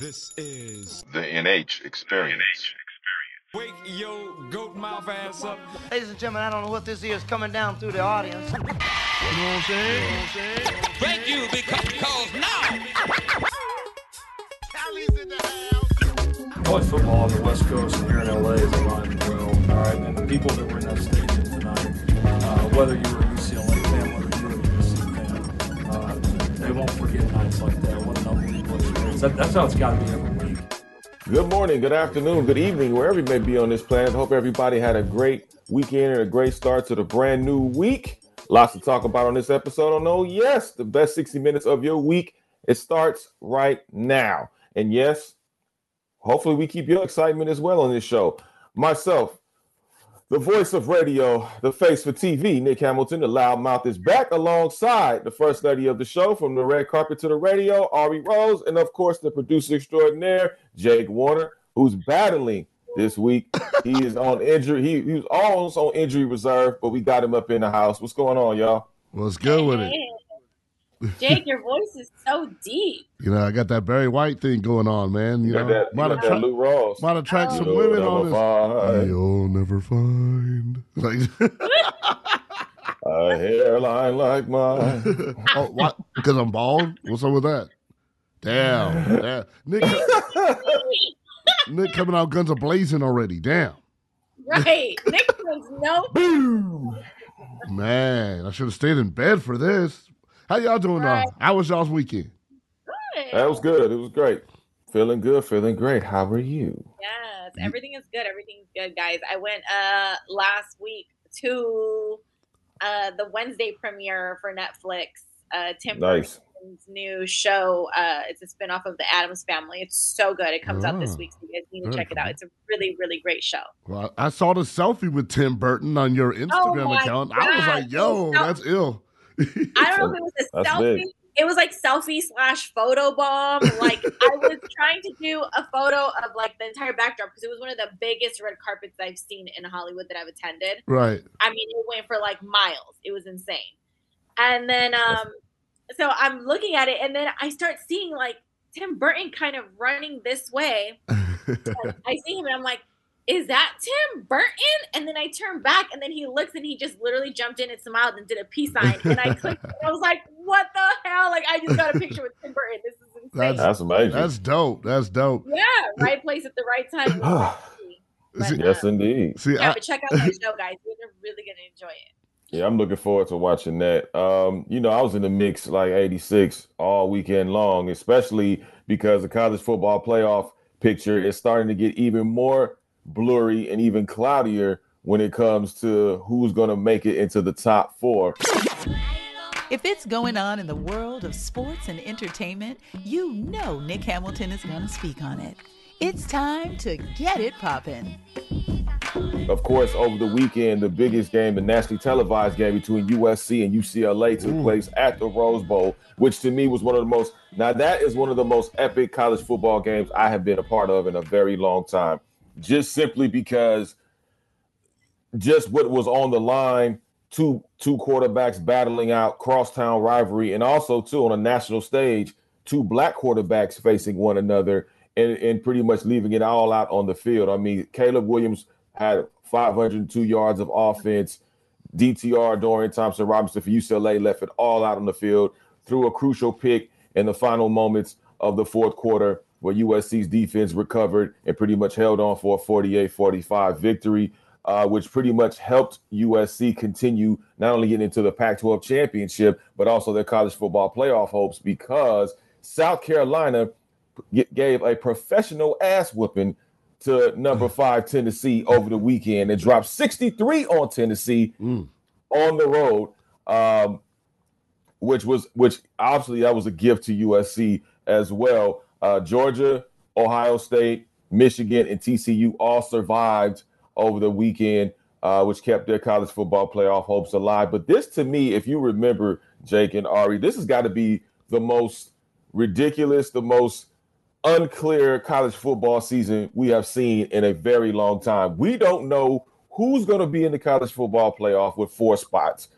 This is the NH experience. Wake Yo Goat Mouth ass up. Ladies and gentlemen, I don't know what this is coming down through the audience. You know what I'm saying? You know what I'm saying? Thank you because, because now. College football on the West Coast and here in LA is alive and well. All right, and the people that were in that stadium tonight, uh, whether you were a UCLA fan, whether you were a USC fan, uh, they won't forget nights like that. What an unbelievable that's how it's got to be every week. Good morning, good afternoon, good evening, wherever you may be on this planet. Hope everybody had a great weekend and a great start to the brand new week. Lots to talk about on this episode. On Oh Yes, the best 60 minutes of your week. It starts right now. And yes, hopefully we keep your excitement as well on this show. Myself, the voice of radio, the face for TV, Nick Hamilton, the loudmouth is back alongside the first lady of the show from the red carpet to the radio, Ari Rose, and of course the producer extraordinaire, Jake Warner, who's battling this week. He is on injury. He, he was almost on injury reserve, but we got him up in the house. What's going on, y'all? What's good with it? Jake, your voice is so deep. You know, I got that Barry White thing going on, man. You, You know, got that, you might got that attract, Lou Rawls. might attract some You'll oh, women on this. find You'll never find. Like, a hairline like mine. oh, what? Because I'm bald? What's up with that? Damn. damn. Nick, Nick coming out guns a blazing already. Damn. Right. Nick does no Boom. Man, I should have stayed in bed for this. How y'all doing Right. now? How was y'all's weekend? good. That was good. It was great. Feeling good, feeling great. How are you? Yes, everything is good. Everything's good, guys. I went uh last week to uh the Wednesday premiere for Netflix. Uh Tim Nice. Burton's new show. Uh it's a spinoff of the Addams family. It's so good. It comes out this Oh, week, so you guys need to very check it out. It's a really, really great show. Well, I saw the selfie with Tim Burton on your Instagram Oh my account. I was like, yo, So- that's ill. I don't know if it was a That's selfie. big. It was like selfie slash photo bomb. Like I was trying to do a photo of like the entire backdrop because it was one of the biggest red carpets I've seen in Hollywood that I've attended. right. I mean, it went for like miles. It was insane. And then um so I'm looking at it and then I start seeing like Tim Burton kind of running this way. I see him and I'm like, is that Tim Burton? And then I turn back and then he looks and he just literally jumped in and smiled and did a peace sign. And I clicked and I was like, what the hell? Like I just got a picture with Tim Burton. This is insane. That's- That's amazing. That's dope. That's dope. yeah, right place at the right time. But, See, yes, uh, indeed. see yeah, I, but check out that show, guys. You're really gonna enjoy it. Yeah, I'm looking forward to watching that. Um, you know, I was in the mix like 86 all weekend long, especially because the college football playoff picture is starting to get even more blurry and even cloudier when it comes to who's going to make it into the top four. If it's going on in the world of sports and entertainment, you know Nick Hamilton is going to speak on it. It's time to get it poppin'. Of course, over the weekend, the biggest game, the nationally televised game between USC and UCLA took mm. place at the Rose Bowl, which to me was one of the most. Now, that is one of the most epic college football games I have been a part of in a very long time. Just simply because, just what was on the line, two two quarterbacks battling out crosstown rivalry, and also too on a national stage, two black quarterbacks facing one another, and, and pretty much leaving it all out on the field. I mean, Caleb Williams had 502 yards of offense. DTR Dorian Thompson Robinson for UCLA left it all out on the field, threw a crucial pick in the final moments of the fourth quarter where USC's defense recovered and pretty much held on for a 48 45 victory, uh, which pretty much helped USC continue not only getting into the Pac 12 championship, but also their college football playoff hopes because South Carolina g- gave a professional ass whooping to number five Tennessee over the weekend and dropped 63 on Tennessee Mm. on the road, um, which was which obviously that was a gift to USC as well. Uh, Georgia, Ohio State, Michigan, and TCU all survived over the weekend, uh, which kept their college football playoff hopes alive. But this, to me, if you remember, Jake and Ari, this has got to be the most ridiculous, the most unclear college football season we have seen in a very long time. We don't know who's going to be in the college football playoff with four spots.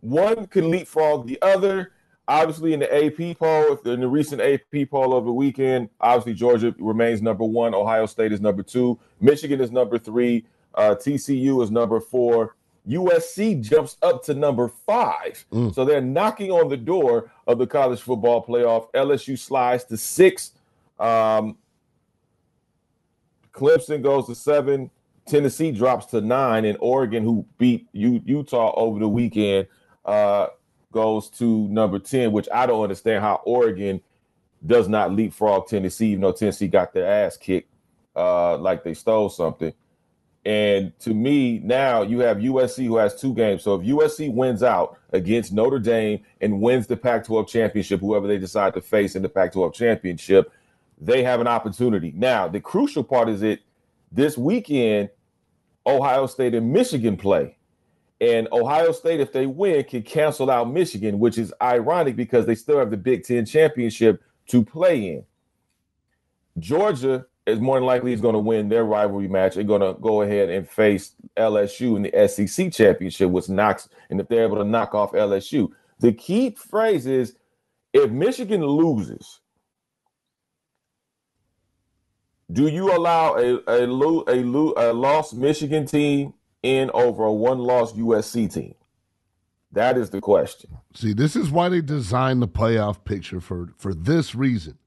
One can leapfrog the other. Obviously in the AP poll, in the recent AP poll over the weekend, obviously Georgia remains number one. Ohio State is number two. Michigan is number three. Uh, TCU is number four. USC jumps up to number five. Mm. So they're knocking on the door of the college football playoff. LSU slides to six. Um, Clemson goes to seven. Tennessee drops to nine, and Oregon, who beat U- Utah over the weekend, uh, goes to number ten. Which I don't understand how Oregon does not leapfrog Tennessee, even though Tennessee got their ass kicked uh, like they stole something. And to me, now you have USC who has two games. So if USC wins out against Notre Dame and wins the Pac 12 championship, whoever they decide to face in the Pac 12 championship, they have an opportunity. Now, the crucial part is it this weekend, Ohio State and Michigan play. And Ohio State, if they win, can cancel out Michigan, which is ironic because they still have the Big Ten championship to play in. Georgia is more than likely is going to win their rivalry match. They're going to go ahead and face LSU in the SEC championship, which knocks, and if they're able to knock off LSU. The key phrase is if Michigan loses, do you allow a a, a, a lost Michigan team in over a one lost USC team? That is the question. See, this is why they designed the playoff picture for for this reason.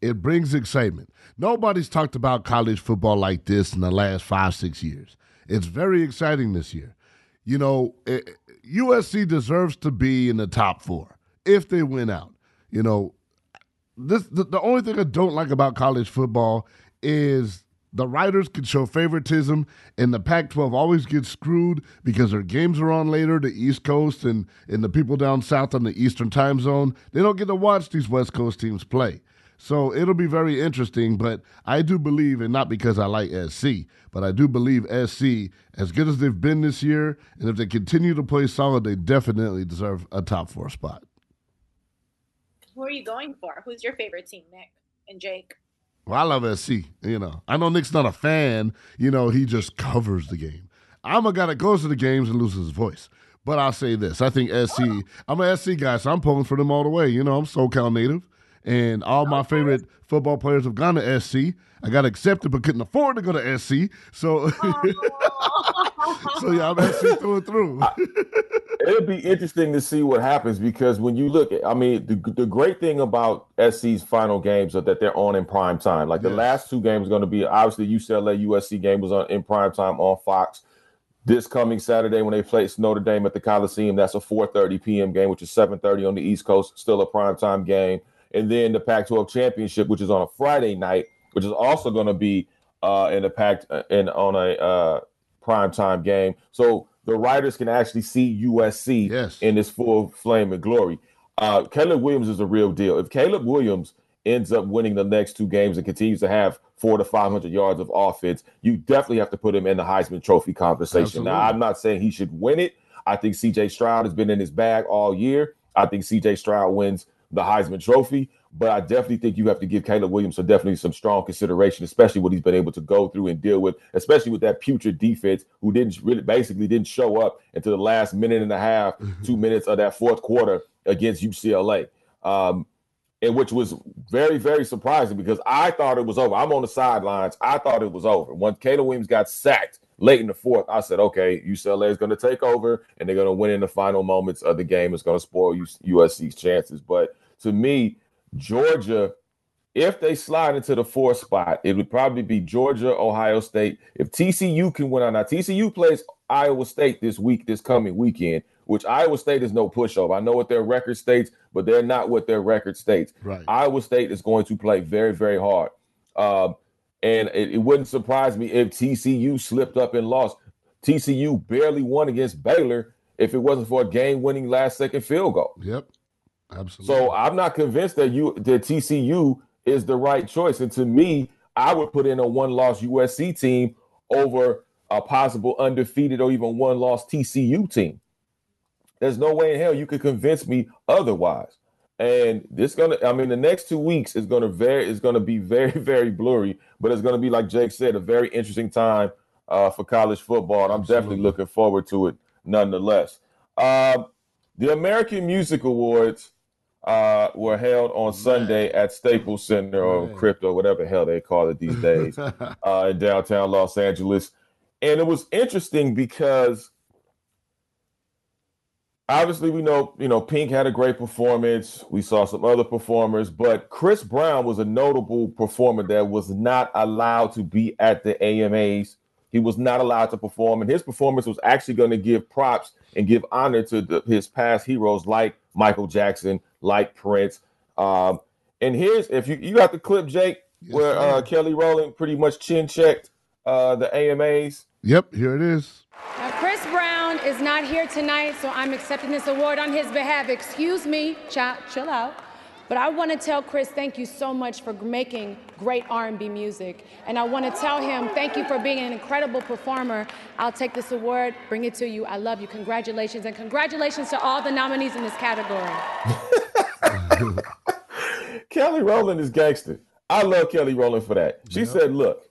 It brings excitement. Nobody's talked about college football like this in the last five, six years. It's very exciting this year. You know, eh, USC deserves to be in the top four if they win out. You know, this the, the only thing I don't like about college football is the writers can show favoritism and the Pac 12 always gets screwed because their games are on later, the East Coast and, and the people down south on the Eastern time zone. They don't get to watch these West Coast teams play. So it'll be very interesting, but I do believe, and not because I like SC, but I do believe SC, as good as they've been this year, and if they continue to play solid, they definitely deserve a top four spot. Who are you going for? Who's your favorite team, Nick and Jake? Well, I love SC. You know, I know Nick's not a fan. You know, he just covers the game. I'm a guy that goes to the games and loses his voice. But I'll say this: I think SC. I'm a SC guy, so I'm pulling for them all the way. You know, I'm SoCal native, and all my favorite football players have gone to SC. I got accepted, but couldn't afford to go to SC. So, oh. so y'all better SC through through. It'll be interesting to see what happens because when you look at, I mean, the, the great thing about SC's final games are that they're on in prime time. Like the last two games are going to be obviously UCLA USC game was on in prime time on Fox. This coming Saturday when they play Notre Dame at the Coliseum, that's a 4:30 p.m. game, which is 7:30 on the East Coast, still a prime time game. And then the Pac-12 championship, which is on a Friday night, which is also going to be uh, in the packed uh, in on a uh, prime time game. So the writers can actually see USC Yes. in this full flame and glory. Uh, Caleb Williams is a real deal. If Caleb Williams ends up winning the next two games and continues to have four to five hundred yards of offense, you definitely have to put him in the Heisman Trophy conversation. Now, I'm not saying he should win it. I think CJ Stroud has been in his bag all year. I think CJ Stroud wins the Heisman Trophy, but I definitely think you have to give Caleb Williams some definitely some strong consideration, especially what he's been able to go through and deal with, especially with that putrid defense who didn't really basically didn't show up until the last minute and a half, two minutes of that fourth quarter against UCLA. Um, and which was very, very surprising because I thought it was over. I'm on the sidelines. I thought it was over. When Caleb Williams got sacked late in the fourth, I said, okay, UCLA is going to take over and they're going to win in the final moments of the game. It's going to spoil USC's chances. But to me, Georgia, if they slide into the fourth spot, it would probably be Georgia, Ohio State. If TCU can win out, now TCU plays Iowa State this week, this coming weekend, which Iowa State is no pushover. I know what their record states, but they're not what their record states. Right. Iowa State is going to play very, very hard. Um, and it, it wouldn't surprise me if TCU slipped up and lost. TCU barely won against Baylor if it wasn't for a game-winning last-second field goal. Yep. Absolutely. So I'm not convinced that you that TCU is the right choice. And to me, I would put in a one-loss USC team over a possible undefeated or even one-loss TCU team. There's no way in hell you could convince me otherwise. And this gonna, I mean, the next two weeks is gonna very is gonna be very, very blurry, but it's gonna be like Jake said, a very interesting time uh, for college football. And I'm definitely looking forward to it nonetheless. Um, the American Music Awards uh, were held on Sunday at Staples Center or Man. Crypto, whatever the hell they call it these days, uh, in downtown Los Angeles. And it was interesting because obviously we know, you know, Pink had a great performance. We saw some other performers, but Chris Brown was a notable performer that was not allowed to be at the AMAs. He was not allowed to perform, and his performance was actually going to give props and give honor to the, his past heroes like Michael Jackson, like Prince. Um, and here's if you you got the clip, Jake, Yes, where uh. Kelly Rowland pretty much chin checked uh, the AMAs. Yep, here it is. Now, Chris Brown is not here tonight, so I'm accepting this award on his behalf. Excuse me, chill, chill out. But I want to tell Chris, thank you so much for making great R&B music, and I want to tell him thank you for being an incredible performer. I'll take this award, bring it to you. I love you. Congratulations, and congratulations to all the nominees in this category. Kelly Rowland is gangster. I love Kelly Rowland for that. She said, "Look,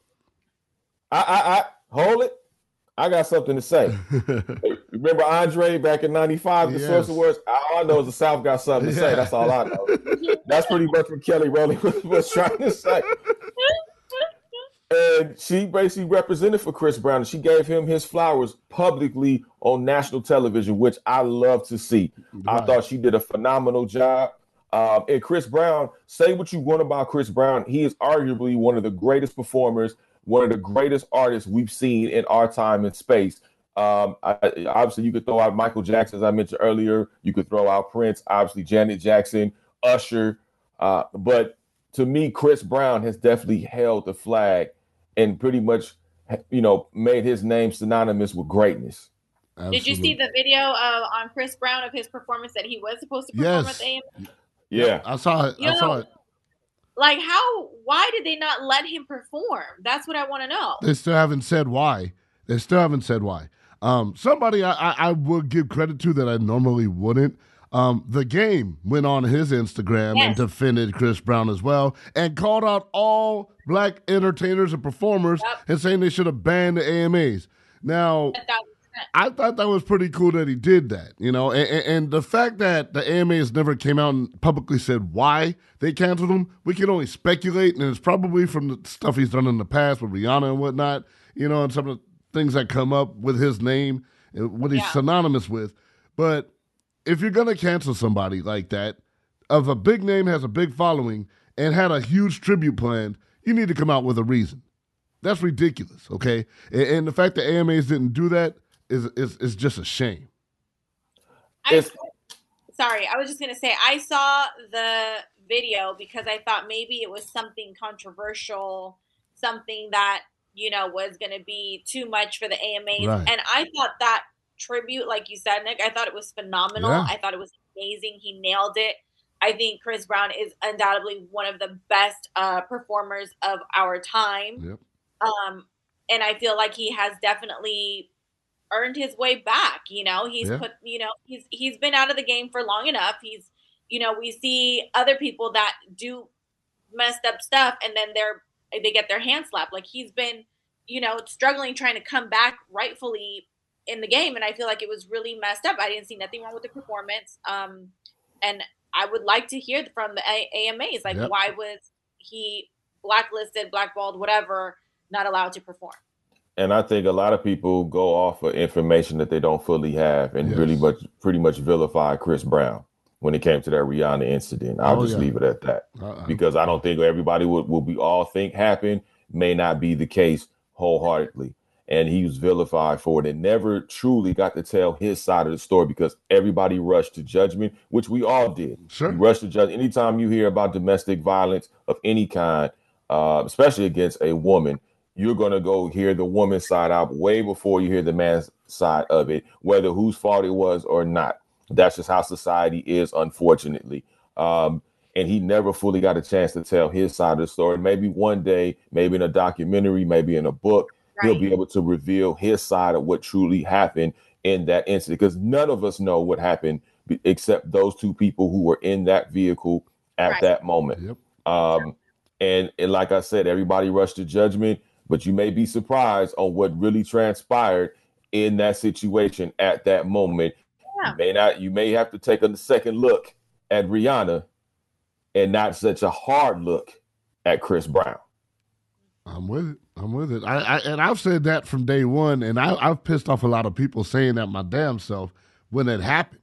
I, I, I hold it. I got something to say. Remember Andre back in '95, the Yes. Source Awards. All I know is the South got something to say. That's all I know. That's pretty much what Kelly Rowland was, trying to say. And she basically represented for Chris Brown. and She gave him his flowers publicly on national television, which I love to see. I thought she did a phenomenal job. Um, and Chris Brown, say what you want about Chris Brown, he is arguably one of the greatest performers, one of the greatest artists we've seen in our time and space. Um, I, obviously, you could throw out Michael Jackson, as I mentioned earlier. You could throw out Prince, obviously Janet Jackson, Usher. Uh, but to me, Chris Brown has definitely held the flag and pretty much, you know, made his name synonymous with greatness. Did you see the video uh, on Chris Brown of his performance that he was supposed to perform Yes. at the AM? Yeah. I saw it. I You saw know, it. Like how? Why did they not let him perform? That's what I want to know. They still haven't said why. They still haven't said why. Um, somebody I, I, I would give credit to that I normally wouldn't. Um, the game went on his Instagram and defended Chris Brown as well and called out all black entertainers and performers Yep. and saying they should have banned the AMAs. Now, I thought that was pretty cool that he did that, you know, and, and, and the fact that the AMAs never came out and publicly said why they canceled him, we can only speculate, and it's probably from the stuff he's done in the past with Rihanna and whatnot, you know, and some of the things that come up with his name and what he's Yeah. synonymous with. But if you're gonna cancel somebody like that, of a big name has a big following and had a huge tribute planned, you need to come out with a reason. That's ridiculous, okay? And, and the fact that AMAs didn't do that is is is just a shame. I, It's- sorry, I was just gonna say I saw the video because I thought maybe it was something controversial, something that you know was gonna be too much for the AMAs, Right. and I thought that tribute, like you said, Nick, I thought it was phenomenal. Yeah. I thought it was amazing. He nailed it. I think Chris Brown is undoubtedly one of the best uh, performers of our time. Yep. Um, and I feel like he has definitely earned his way back. You know, he's Yeah. put, you know, he's he's been out of the game for long enough. He's, you know, we see other people that do messed up stuff and then they're they get their hand slapped. Like he's been, you know, struggling trying to come back rightfully in the game, and I feel like it was really messed up. I didn't see nothing wrong with the performance. Um, and I would like to hear from the A- AMAs, like Yep. why was he blacklisted, blackballed, whatever, not allowed to perform? And I think a lot of people go off of information that they don't fully have and Yes. really much pretty much vilify Chris Brown when it came to that Rihanna incident. I'll Oh, just yeah. leave it at that. Uh-uh. Because I don't think everybody would what we all think happened may not be the case wholeheartedly. And he was vilified for it and never truly got to tell his side of the story because everybody rushed to judgment, which we all did. Sure. We rushed to judge. Anytime you hear about domestic violence of any kind, uh, especially against a woman, you're going to go hear the woman's side out way before you hear the man's side of it, whether whose fault it was or not. That's just how society is, unfortunately. Um, and he never fully got a chance to tell his side of the story. Maybe one day, maybe in a documentary, maybe in a book, he'll be able to reveal his side of what truly happened in that incident because none of us know what happened be- except those two people who were in that vehicle at Right. that moment. Yep. Um, and, and like I said, everybody rushed to judgment, but you may be surprised on what really transpired in that situation at that moment. Yeah. You may not, you may have to take a second look at Rihanna and not such a hard look at Chris Brown. I'm with it. I'm with it. I, I and I've said that from day one, and I, I've pissed off a lot of people saying that my damn self when it happened.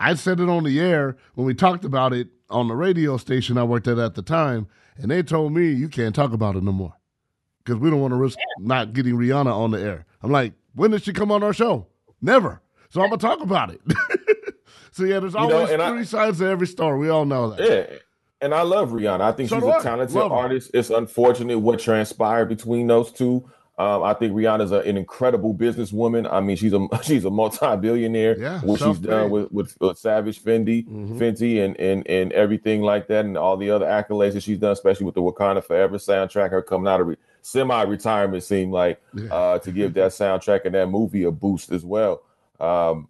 I said it on the air when we talked about it on the radio station I worked at at the time, and they told me you can't talk about it no more because we don't want to risk not getting Rihanna on the air. I'm like, when did she come on our show? Never. So I'm gonna talk about it. so yeah, there's You know, always I- three sides to every story. We all know that. Yeah. And I love Rihanna. I think So she's a I. talented Love her. artist. It's unfortunate what transpired between those two. Um, I think Rihanna's a, an incredible businesswoman. I mean, she's a she's a multi-billionaire. Yeah, what she's done with, with with Savage Fendi, Mhm. Fenty, and and and everything like that, and all the other accolades that she's done, especially with the Wakanda Forever soundtrack. Her coming out of re- semi-retirement seemed like Yeah. uh, to give that soundtrack and that movie a boost as well. Um,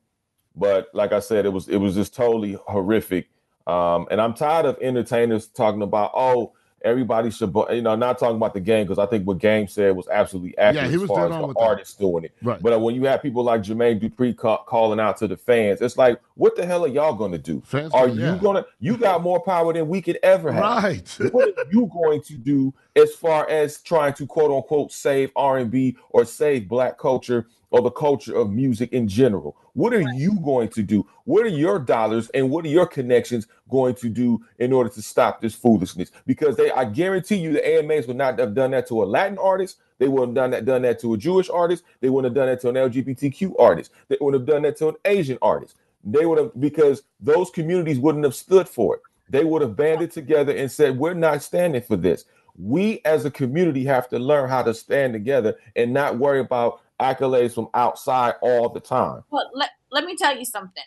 but like I said, it was it was just totally horrific. Um, and I'm tired of entertainers talking about oh everybody should bu-" you know not talking about the game because I think what Game said was absolutely accurate he was as far as the that. artists doing it. Right. But uh, when you have people like Jermaine Dupri ca- calling out to the fans, it's like what the hell are y'all going to do? Fans Are you yeah. gonna you got more power than we could ever have? Right. what are you going to do as far as trying to quote unquote save R&B or save black culture or the culture of music in general? What are you going to do? What are your dollars and what are your connections going to do in order to stop this foolishness? Because they I guarantee you the AMAs would not have done that to a Latin artist. They wouldn't have done that done that to a Jewish artist. They wouldn't have done that to an LGBTQ artist. They wouldn't have done that to an Asian artist. They would have because those communities wouldn't have stood for it. They would have banded together and said, We're not standing for this. We as a community have to learn how to stand together and not worry about accolades from outside all the time. Well, let, let me tell you something.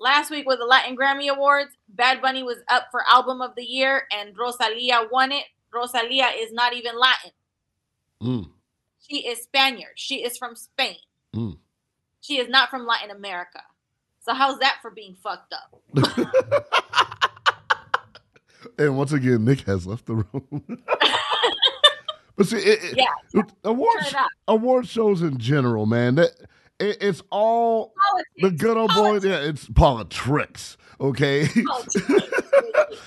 Last week with the Latin Grammy Awards, Bad Bunny was up for Album of the Year and Rosalia won it. Rosalia is not even Latin. Mm, She is Spaniard. She is from Spain. mm. She is not from Latin America. So how's that for being fucked up? And once again, Nick has left the room. but see, it, Yeah. award it up. award shows in general, man, that it, it's all the good old boy. Yeah, it's politics. Okay, Politics.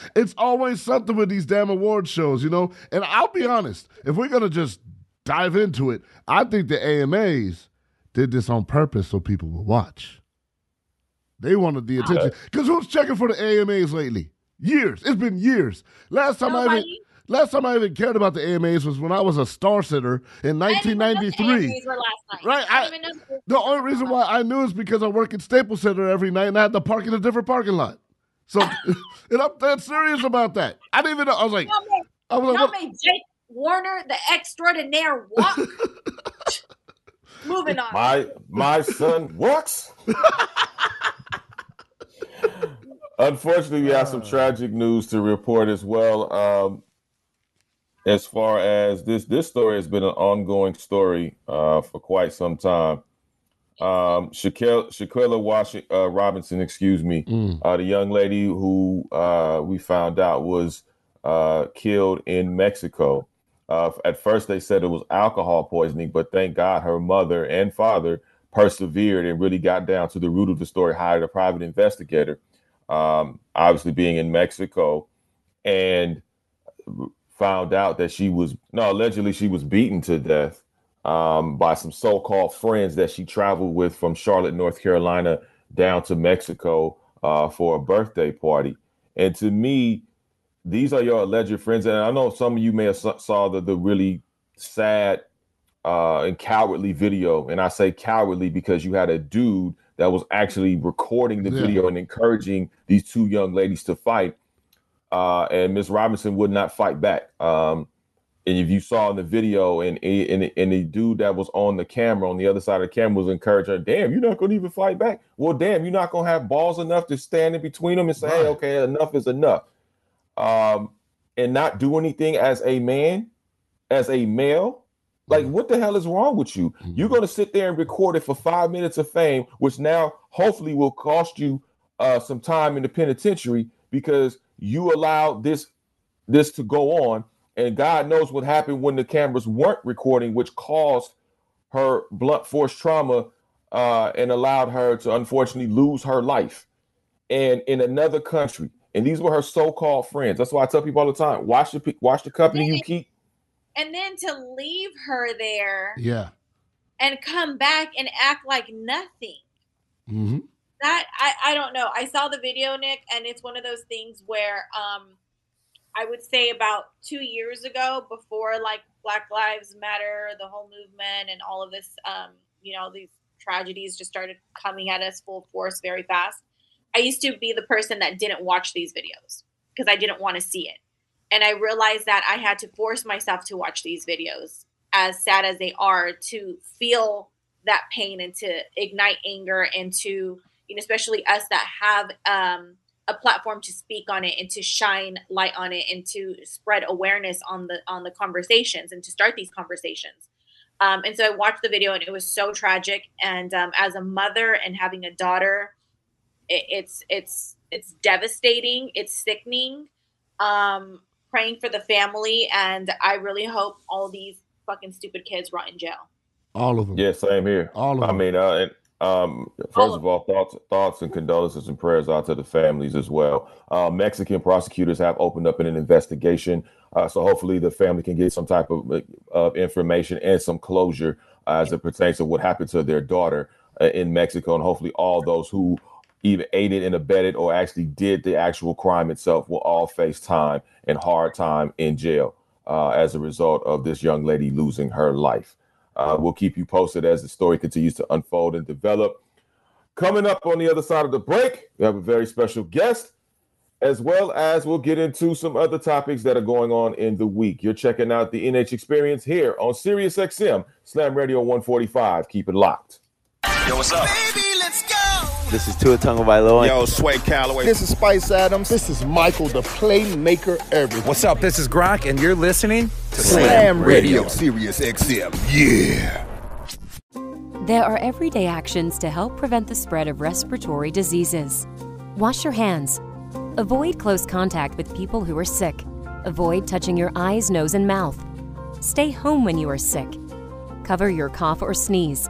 it's always something with these damn award shows, you know. And I'll be honest, if we're gonna just dive into it, I think the AMAs did this on purpose so people would watch. They wanted the attention because who's checking for the AMAs lately? Years. It's been years. Last time I even Nobody. Last time I even cared about the AMAs was when I was a star sitter in I didn't even know the 1993. AMAs were last night. Right, I, I- didn't even know the- The only reason why I knew is because I work at Staples Center every night and I had to park in a different parking lot. So, and I'm that serious about that. I didn't even know. I was like, Y'all I was like, y'all what? Jake Warner the extraordinaire walk. Moving on. My my son what? Unfortunately, we have some tragic news to report as well. Um, as far as this this story has been an ongoing story uh, for quite some time. Um, Shaquille, Shaquilla Washington, uh, Robinson, excuse me, Mm. uh, the young lady who uh, we found out was uh, killed in Mexico. Uh, at first, they said it was alcohol poisoning, but thank God her mother and father persevered and really got down to the root of the story, hired a private investigator, um, obviously being in Mexico, and found out that she was, no, allegedly she was beaten to death um, by some so called friends that she traveled with from Charlotte, North Carolina, down to Mexico uh, for a birthday party. And to me, these are your alleged friends. And I know some of you may have saw saw the, the really sad uh, and cowardly video. And I say cowardly because you had a dude that was actually recording the Yeah. video and encouraging these two young ladies to fight. Uh, and Miss Robinson would not fight back. Um, and if you saw in the video, and and and the dude that was on the camera on the other side of the camera was encouraging her, "Damn, you're not gonna even fight back. Well, damn, you're not gonna have balls enough to stand in between them and say, "Hey, okay, enough is enough," um, and not do anything as a man, as a male. Like, what the hell is wrong with you? You're gonna sit there and record it for five minutes of fame, which now hopefully will cost you uh, some time in the penitentiary because you allowed this this to go on and god knows what happened when the cameras weren't recording which caused her blunt force trauma uh, and allowed her to unfortunately lose her life and in another country and these were her so-called friends. That's why I tell people all the time: watch the watch the company you keep. And then to leave her there, yeah, and come back and act like nothing. Mm-hmm. That I I don't know. I saw the video, Nick, and it's one of those things where um, I would say about two years ago, before like Black Lives Matter, the whole movement, and all of this, um, you know, these tragedies just started coming at us full force very fast. I used to be the person that didn't watch these videos because I didn't want to see it. And I realized that I had to force myself to watch these videos, as sad as they are, to feel that pain and to ignite anger and to, you know, especially us that have um, a platform to speak on it and to shine light on it and to spread awareness on the on the conversations and to start these conversations. Um, and so I watched the video and it was so tragic. And um, as a mother and having a daughter, it, it's it's it's devastating. It's sickening. Um, praying for the family, and I really hope all these fucking stupid kids rot in jail. All of them. Yeah, same here. All of them. I mean, uh, and, um, first of all, thoughts, thoughts, and condolences and prayers out to the families as well. Uh, Mexican prosecutors have opened up an investigation, uh, so hopefully the family can get some type of, of information and some closure as it pertains to what happened to their daughter uh, in Mexico, and hopefully all those who either aided and abetted or actually did the actual crime itself will all face time and hard time in jail uh, as a result of this young lady losing her life. Uh, we'll keep you posted as the story continues to unfold and develop. Coming up on the other side of the break, we have a very special guest, as well as we'll get into some other topics that are going on in the week. You're checking out the NH Experience here on SiriusXM Slam Radio 145. Keep it locked. Yo, what's up? This is Tua Tagovailoa. Yo, Sway Calloway. This is Spice Adams. This is Michael, the playmaker everything. What's up? This is Gronk, and you're listening to Slam, Slam Radio. Radio, Sirius XM. Yeah. There are everyday actions to help prevent the spread of respiratory diseases. Wash your hands. Avoid close contact with people who are sick. Avoid touching your eyes, nose, and mouth. Stay home when you are sick. Cover your cough or sneeze.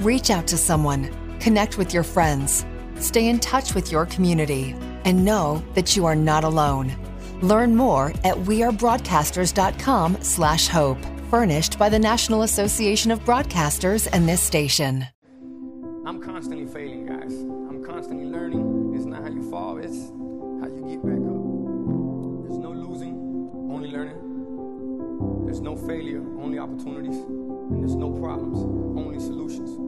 Reach out to someone, connect with your friends, stay in touch with your community, and know that you are not alone. Learn more at wearebroadcasters.com slash hope, furnished by the National Association of Broadcasters and this station. I'm constantly failing, guys. I'm constantly learning. It's not how you fall, it's how you get back up. There's no losing, only learning. There's no failure, only opportunities. And there's no problems, only solutions.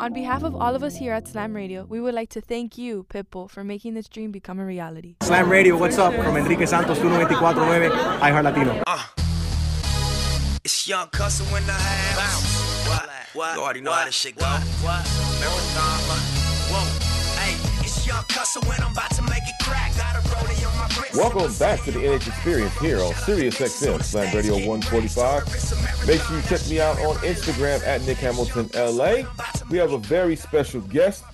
On behalf of all of us here at Slam Radio, we would like to thank you, Pitbull, for making this dream become a reality. Slam Radio, what's up? From Enrique Santos, 1249, iHeart Latino. Uh, it's Young Custom in the house. What? What? You already know what? how this shit go. What? What? Whoa. Hey, it's Young Custom when I'm about to make it crack. Got a rollie on my wrist. Welcome back to the NH Experience here on Sirius XM, Slam Radio 145. Make sure you check me out on Instagram at Nick Hamilton LA. We have a very special guest.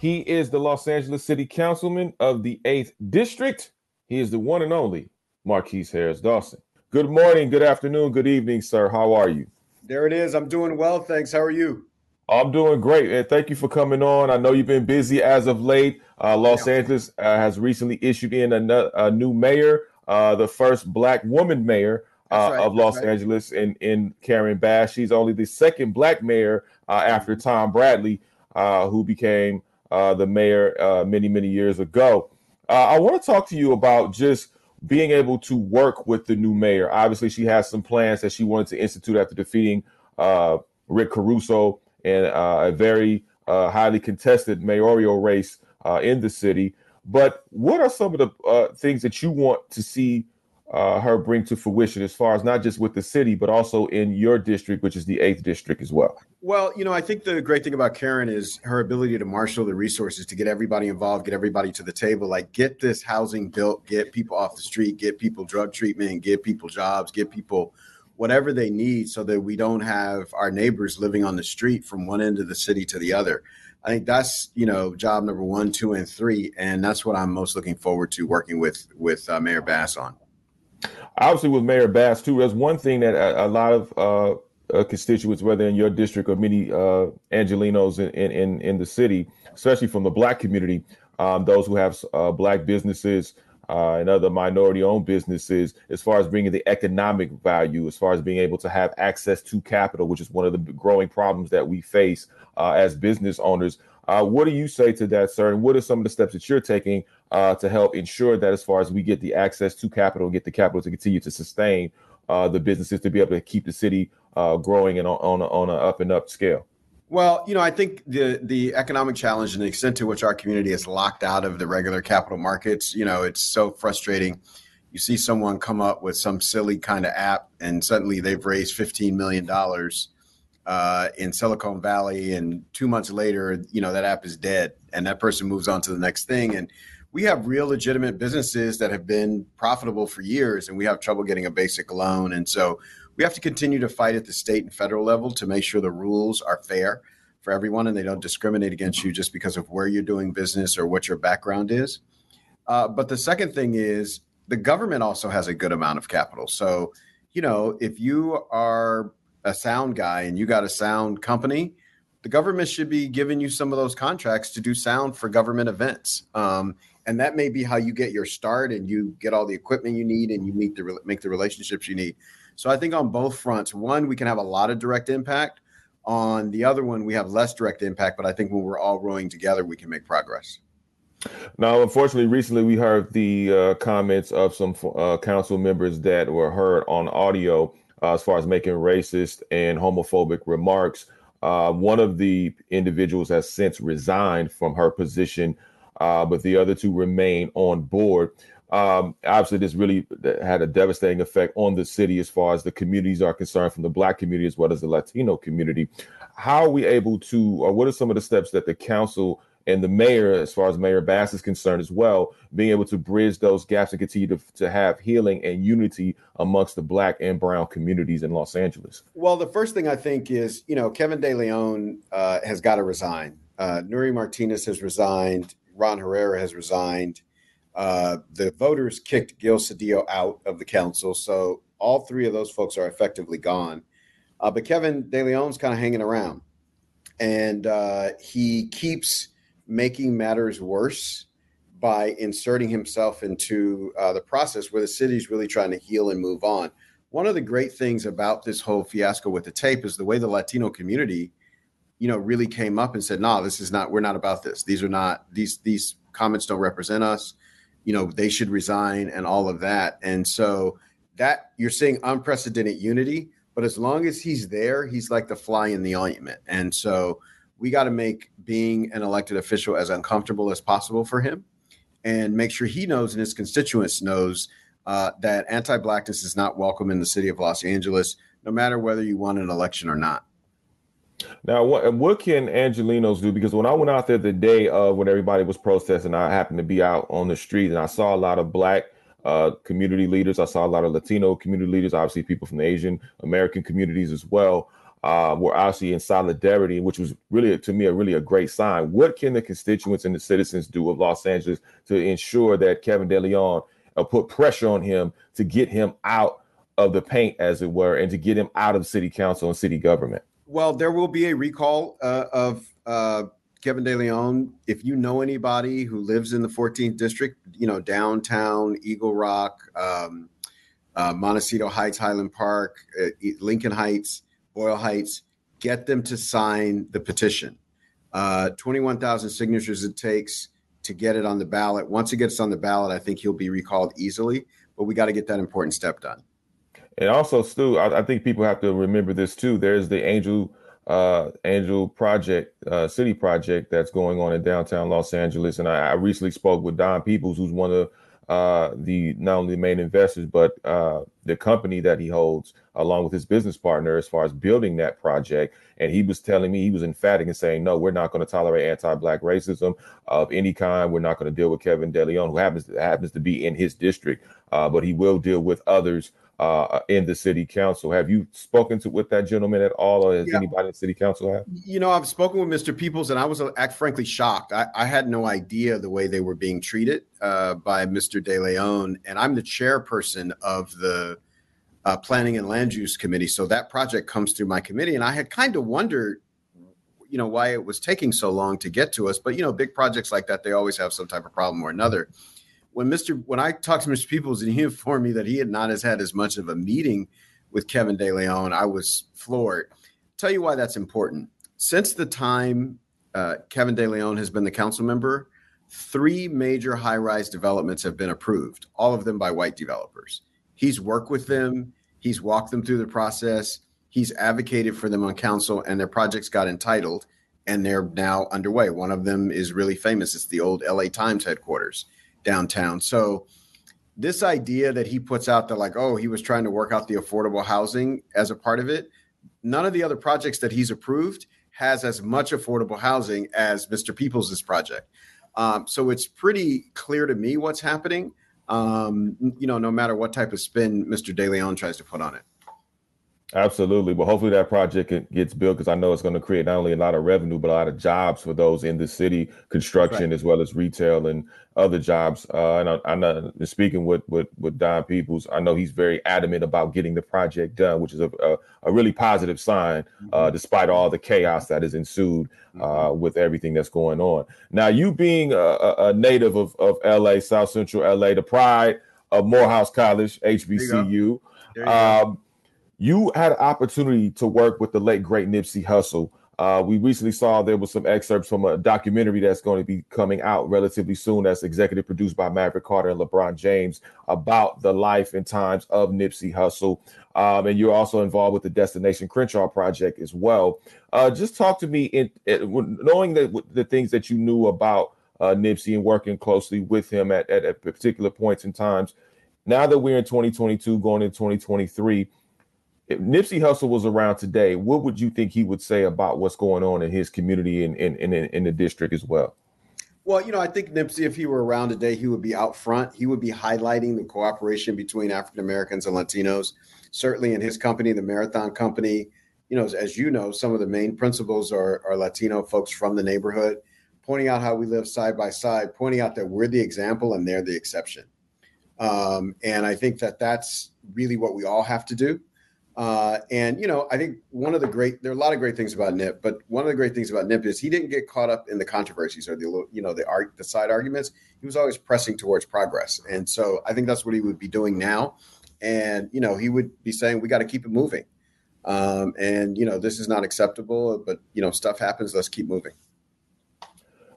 He is the Los Angeles City Councilman of the 8th District. He is the one and only Marqueece Harris Dawson. Good morning, good afternoon, good evening, sir. How are you? There it is. I'm doing well, thanks. How are you? I'm doing great, and thank you for coming on. I know you've been busy as of late. Uh, Los yeah. Angeles uh, has recently issued in a, a new mayor, uh, the first black woman mayor uh, right, of Los right. Angeles, in in Karen Bass. She's only the second black mayor uh, after mm-hmm. Tom Bradley, uh, who became the mayor many many years ago. I want to talk to you about just being able to work with the new mayor. Obviously, she has some plans that she wanted to institute after defeating Rick Caruso in uh, a very uh, highly contested mayoral race uh, in the city. But what are some of the things that you want to see her bring to fruition as far as not just with the city, but also in your district, which is the eighth district as well? Well, you know, I think the great thing about Karen is her ability to marshal the resources to get everybody involved, get everybody to the table, like get this housing built, get people off the street, get people drug treatment, get people jobs, get people whatever they need so that we don't have our neighbors living on the street from one end of the city to the other. I think that's you know job number one, two, and three, and that's what I'm most looking forward to working with with uh, Mayor Bass on. Obviously, with Mayor Bass too, there's one thing that a, a lot of uh, uh, constituents, whether in your district or many uh, Angelenos in, in in the city, especially from the Black community, um, those who have uh, Black businesses, uh, and other minority owned businesses as far as bringing the economic value, as far as being able to have access to capital, which is one of the growing problems that we face uh, as business owners. Uh, what do you say to that, sir? And what are some of the steps that you're taking uh, to help ensure that as far as we get the access to capital, get the capital to continue to sustain uh, the businesses to be able to keep the city uh, growing and on, on, a, on a up and up scale? Well, you know, I think the the economic challenge and the extent to which our community is locked out of the regular capital markets, you know, it's so frustrating. You see someone come up with some silly kind of app, and suddenly they've raised fifteen million dollars uh, in Silicon Valley, and two months later, you know, that app is dead, and that person moves on to the next thing. And we have real legitimate businesses that have been profitable for years, and we have trouble getting a basic loan, and so we have to continue to fight at the state and federal level to make sure the rules are fair for everyone and they don't discriminate against you just because of where you're doing business or what your background is. Uh, but the second thing is the government also has a good amount of capital. So, you know, if you are a sound guy and you got a sound company, the government should be giving you some of those contracts to do sound for government events. Um, and that may be how you get your start and you get all the equipment you need and you meet the make the relationships you need. So I think on both fronts, one, we can have a lot of direct impact. On the other one, we have less direct impact, but I think when we're all rowing together, we can make progress. Now, unfortunately, recently we heard the uh, comments of some uh, council members that were heard on audio uh, as far as making racist and homophobic remarks. Uh, one of the individuals has since resigned from her position, uh, but the other two remain on board. Um, obviously, this really had a devastating effect on the city as far as the communities are concerned, from the Black community as well as the Latino community. How are we able to, or what are some of the steps that the council and the mayor, as far as Mayor Bass is concerned as well, being able to bridge those gaps and continue to, to have healing and unity amongst the Black and Brown communities in Los Angeles? Well, the first thing I think is, you know, Kevin De Leon uh, has got to resign. Uh, Nury Martinez has resigned. Ron Herrera has resigned. Uh, the voters kicked Gil Cedillo out of the council, so all three of those folks are effectively gone. Uh, but Kevin De Leon's kind of hanging around, and uh, he keeps making matters worse by inserting himself into uh, the process where the city's really trying to heal and move on. One of the great things about this whole fiasco with the tape is the way the Latino community, you know, really came up and said, "No, nah, this is not. We're not about this. These are not these these comments don't represent us." you know they should resign and all of that and so that you're seeing unprecedented unity but as long as he's there he's like the fly in the ointment and so we got to make being an elected official as uncomfortable as possible for him and make sure he knows and his constituents knows uh, that anti-blackness is not welcome in the city of los angeles no matter whether you won an election or not now, what what can Angelenos do? Because when I went out there the day of when everybody was protesting, I happened to be out on the street and I saw a lot of black uh, community leaders. I saw a lot of Latino community leaders, obviously people from the Asian American communities as well. Uh, were obviously in solidarity, which was really to me a really a great sign. What can the constituents and the citizens do of Los Angeles to ensure that Kevin De Leon uh, put pressure on him to get him out of the paint, as it were, and to get him out of city council and city government? Well, there will be a recall uh, of uh, Kevin De Leon. If you know anybody who lives in the 14th district, you know downtown Eagle Rock, um, uh, Montecito Heights, Highland Park, uh, Lincoln Heights, Boyle Heights, get them to sign the petition. Uh, 21,000 signatures it takes to get it on the ballot. Once it gets on the ballot, I think he'll be recalled easily. But we got to get that important step done. And also, Stu, I, I, think people have to remember this too. There's the Angel uh, Angel Project, uh, City Project that's going on in downtown Los Angeles. And I, I recently spoke with Don Peebles, who's one of uh, the not only the main investors, but uh, the company that he holds, along with his business partner, as far as building that project. And he was telling me he was emphatic in saying, "No, we're not going to tolerate anti-black racism of any kind. We're not going to deal with Kevin DeLeon, who happens to, happens to be in his district, uh, but he will deal with others uh, in the city council. Have you spoken to with that gentleman at all, or has yeah. anybody in city council have? You know, I've spoken with Mr. Peebles, and I was uh, frankly shocked. I, I, had no idea the way they were being treated uh, by Mr. De Leon, and I'm the chairperson of the uh, Planning and Land Use Committee, so that project comes through my committee, and I had kind of wondered. You know why it was taking so long to get to us, but you know, big projects like that, they always have some type of problem or another when Mr. when I talked to Mr. Peebles and he informed me that he had not as had as much of a meeting with Kevin De Leon, I was floored. Tell you why that's important. Since the time uh, Kevin De Leon has been the council member, three major high-rise developments have been approved, all of them by white developers. He's worked with them, he's walked them through the process, he's advocated for them on council, and their projects got entitled, and they're now underway. One of them is really famous. It's the old LA Times headquarters downtown. So this idea that he puts out that like, oh, he was trying to work out the affordable housing as a part of it. None of the other projects that he's approved has as much affordable housing as Mr. Peebles' project. Um, so it's pretty clear to me what's happening. Um, you know, no matter what type of spin Mr. De Leon tries to put on it. Absolutely. But hopefully that project gets built because I know it's going to create not only a lot of revenue, but a lot of jobs for those in the city, construction right. as well as retail and other jobs. Uh, and I, I know speaking with, with, with Don Peebles, I know he's very adamant about getting the project done, which is a, a, a really positive sign, uh, mm-hmm. despite all the chaos that has ensued uh, mm-hmm. with everything that's going on. Now, you being a, a native of, of LA, South Central LA, the pride of Morehouse College, HBCU. You had an opportunity to work with the late great Nipsey Hussle. Uh, we recently saw there was some excerpts from a documentary that's going to be coming out relatively soon. That's executive produced by Maverick Carter and LeBron James about the life and times of Nipsey Hussle. Um, and you're also involved with the Destination Crenshaw project as well. Uh, just talk to me in, in, knowing that the things that you knew about uh, Nipsey and working closely with him at, at, at particular points in times. Now that we're in 2022, going into 2023 if Nipsey Hussle was around today, what would you think he would say about what's going on in his community and in, in, in, in, the district as well? Well, you know, I think Nipsey, if he were around today, he would be out front. He would be highlighting the cooperation between African Americans and Latinos. Certainly in his company, the Marathon Company, you know, as you know, some of the main principals are, are Latino folks from the neighborhood, pointing out how we live side by side, pointing out that we're the example and they're the exception. Um, and I think that that's really what we all have to do. Uh, and you know, I think one of the great there are a lot of great things about Nip, but one of the great things about Nip is he didn't get caught up in the controversies or the you know the art the side arguments. He was always pressing towards progress, and so I think that's what he would be doing now. And you know, he would be saying we got to keep it moving. Um, and you know, this is not acceptable, but you know, stuff happens. Let's keep moving.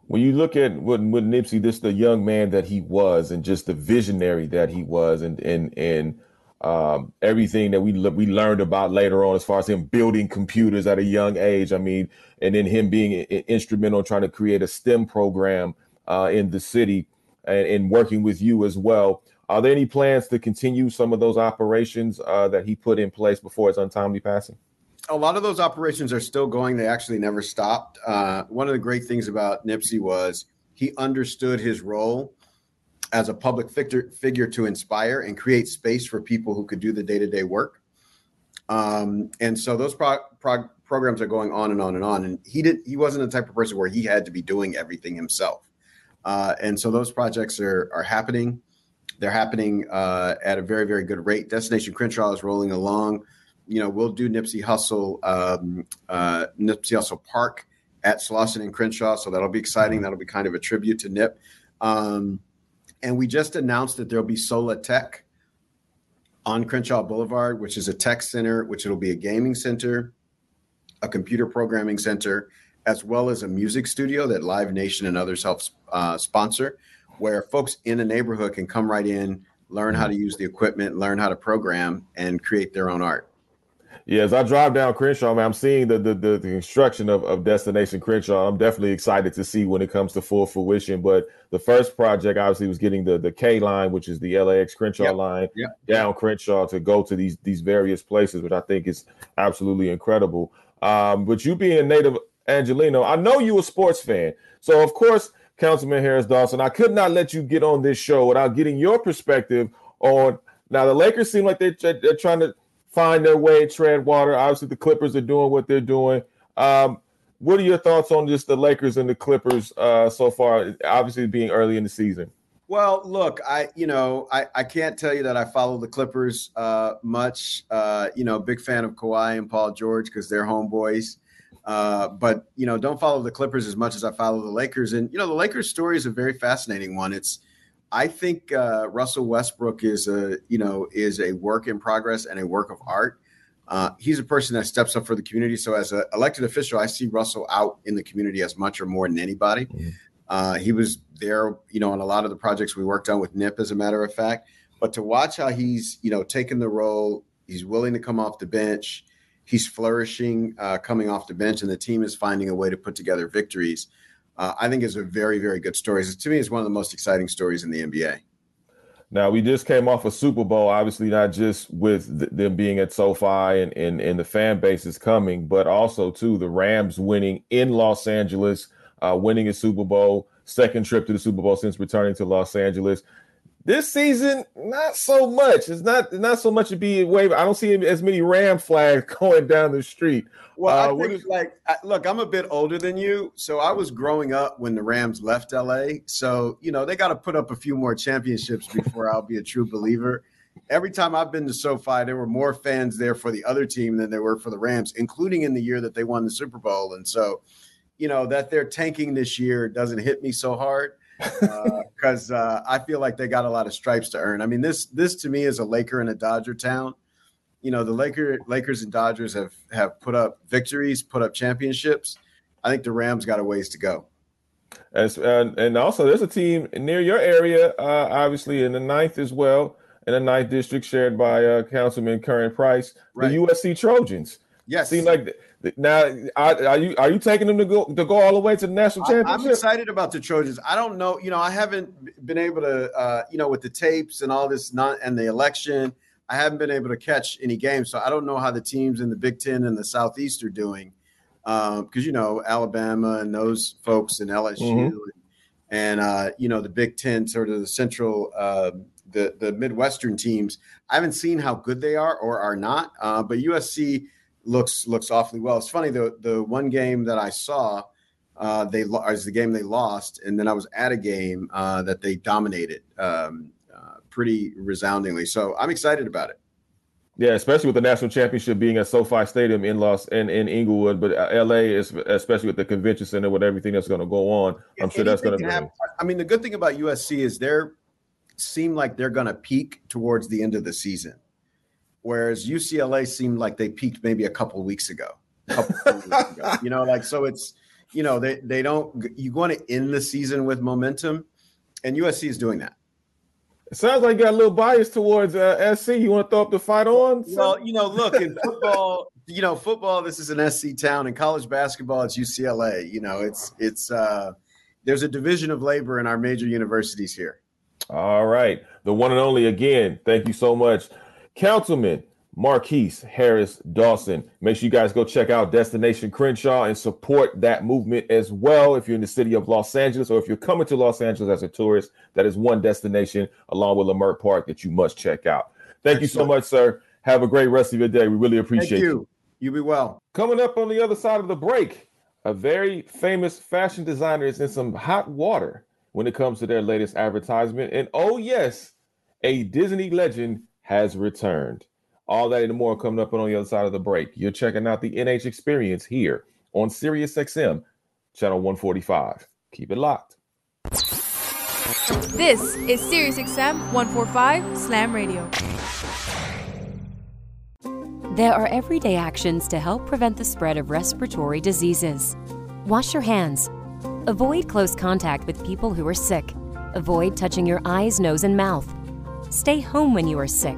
When you look at what, what Nipsey, this the young man that he was, and just the visionary that he was, and and and um, everything that we we learned about later on, as far as him building computers at a young age. I mean, and then him being instrumental in trying to create a STEM program uh, in the city and, and, working with you as well. Are there any plans to continue some of those operations uh, that he put in place before his untimely passing? A lot of those operations are still going. They actually never stopped. Uh, one of the great things about Nipsey was he understood his role as a public figure, to inspire and create space for people who could do the day to day work. Um, and so those pro- pro- programs are going on and on and on. And he did he wasn't the type of person where he had to be doing everything himself. Uh, and so those projects are are happening. They're happening uh, at a very very good rate. Destination Crenshaw is rolling along. you know, we'll do Nipsey Hussle, um, uh, Nipsey Hussle Park at Slauson and Crenshaw. So that'll be exciting. That'll be kind of a tribute to Nip. Um, and we just announced that there'll be Sola Tech on Crenshaw Boulevard, which is a tech center, which it'll be a gaming center, a computer programming center, as well as a music studio that Live Nation and others help uh, sponsor, where folks in the neighborhood can come right in, learn how to use the equipment, learn how to program, and create their own art. Yeah, as I drive down Crenshaw, man, I'm seeing the the, the, the construction of, of Destination Crenshaw. I'm definitely excited to see when it comes to full fruition. But the first project obviously was getting the the K line, which is the LAX Crenshaw Yep. line, Yep. down Crenshaw to go to these these various places, which I think is absolutely incredible. Um, but you being a native Angeleno, I know you a sports fan, so of course, Councilman Harris Dawson, I could not let you get on this show without getting your perspective on. Now the Lakers seem like they're, they're trying to find their way, tread water. Obviously, the Clippers are doing what they're doing. Um, what are your thoughts on just the Lakers and the Clippers uh, so far? Obviously, being early in the season. Well, look, I you know I, I can't tell you that I follow the Clippers uh, much. Uh, you know, big fan of Kawhi and Paul George because they're homeboys. Uh, but you know, don't follow the Clippers as much as I follow the Lakers. And you know, the Lakers story is a very fascinating one. It's I think uh, Russell Westbrook is a you know is a work in progress and a work of art. Uh, he's a person that steps up for the community. So as an elected official, I see Russell out in the community as much or more than anybody. Uh, he was there, you know, on a lot of the projects we worked on with Nip, as a matter of fact. But to watch how he's, you know, taken the role, he's willing to come off the bench, he's flourishing uh, coming off the bench, and the team is finding a way to put together victories. Uh, I think is a very, very good story. To me, it's one of the most exciting stories in the NBA. Now we just came off a Super Bowl, obviously not just with th- them being at SoFi and, and and the fan base is coming, but also too the Rams winning in Los Angeles, uh, winning a Super Bowl, second trip to the Super Bowl since returning to Los Angeles. This season, not so much. It's not not so much to be wave. I don't see as many Ram flags going down the street. Well, Uh, I think is- like look, I'm a bit older than you, so I was growing up when the Rams left LA. So you know they got to put up a few more championships before I'll be a true believer. Every time I've been to SoFi, there were more fans there for the other team than there were for the Rams, including in the year that they won the Super Bowl. And so, you know that they're tanking this year doesn't hit me so hard because uh, I feel like they got a lot of stripes to earn. I mean this this to me is a Laker and a Dodger town you know the Laker, Lakers and Dodgers have have put up victories, put up championships. I think the Rams got a ways to go. As, and, and also, there's a team near your area, uh, obviously in the ninth as well, in the ninth district, shared by uh, Councilman Curren Price, Right. the USC Trojans. Yes. Seem like now, are, are you are you taking them to go to go all the way to the national championship? I'm excited about the Trojans. I don't know, you know, I haven't been able to, uh, you know, with the tapes and all this, not and the election, I haven't been able to catch any games, so I don't know how the teams in the Big Ten and the Southeast are doing, because you know Alabama and those folks and LSU Mhm. and, uh, you know the Big Ten, sort of the Central, uh, the the Midwestern teams. I haven't seen how good they are or are not, uh, but USC looks looks awfully well. It's funny the the one game that I saw uh, they is the game they lost, and then I was at a game uh, that they dominated um, pretty resoundingly. So I'm excited about it. Yeah, especially with the national championship being at SoFi Stadium in Los in, in Inglewood, but uh, LA is especially with the convention center with everything that's going to go on. I'm sure that's going to be. happen. I mean, the good thing about USC is they're seem like they're going to peak towards the end of the season, whereas UCLA seemed like they peaked maybe a couple weeks ago. a couple weeks ago. You know, like so it's you know they they don't you want to end the season with momentum, and USC is doing that. It sounds like you got a little bias towards uh, SC. You want to throw up the fight on? Well, you know, look in football, you know, football. This is an SC town. In college basketball, it's UCLA. You know, it's it's uh, there's a division of labor in our major universities here. All right. The one and only again. Thank you so much. Councilman Marqueece Harris Dawson. Make sure you guys go check out Destination Crenshaw and support that movement as well. If you're in the city of Los Angeles or if you're coming to Los Angeles as a tourist, that is one destination along with Leimert Park that you must check out. Thank you so much, sir. Have a great rest of your day. We really appreciate Thank you. you. You be well. Coming up on the other side of the break, a very famous fashion designer is in some hot water when it comes to their latest advertisement. And oh, yes, a Disney legend has returned. All that and more coming up on the other side of the break. You're checking out the NH Experience here on SiriusXM, channel 145. Keep it locked. This is SiriusXM 145 Slam Radio. There are everyday actions to help prevent the spread of respiratory diseases. Wash your hands. Avoid close contact with people who are sick. Avoid touching your eyes, nose, and mouth. Stay home when you are sick.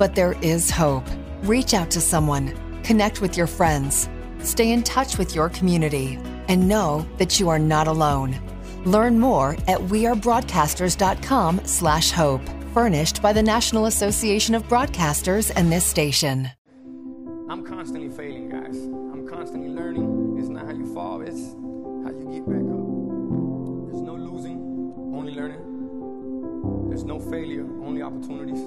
but there is hope. Reach out to someone, connect with your friends, stay in touch with your community, and know that you are not alone. Learn more at wearebroadcasters.com slash hope, furnished by the National Association of Broadcasters and this station. I'm constantly failing, guys. I'm constantly learning. It's not how you fall, it's how you get back up. There's no losing, only learning. There's no failure, only opportunities.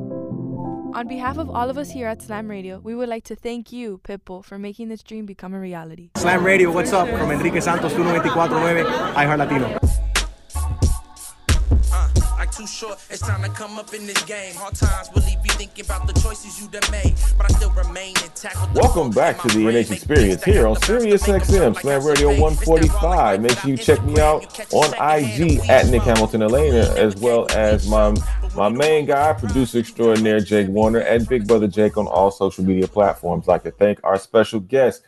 On behalf of all of us here at Slam Radio, we would like to thank you, Pitbull, for making this dream become a reality. Slam Radio, what's up? From Enrique Santos, 1249, iHeart Latino. Uh, like too short, it's time to come up in this game. Hard times will leave you thinking about the choices you done made, but I still remain intact. with the Welcome back to the NH Experience here on Sirius XM Slam Radio 145. Make sure you check me out on IG at Nick Hamilton Elena, as well as my my main guy, producer extraordinaire Jake Warner, and Big Brother Jake on all social media platforms. I'd like to thank our special guest,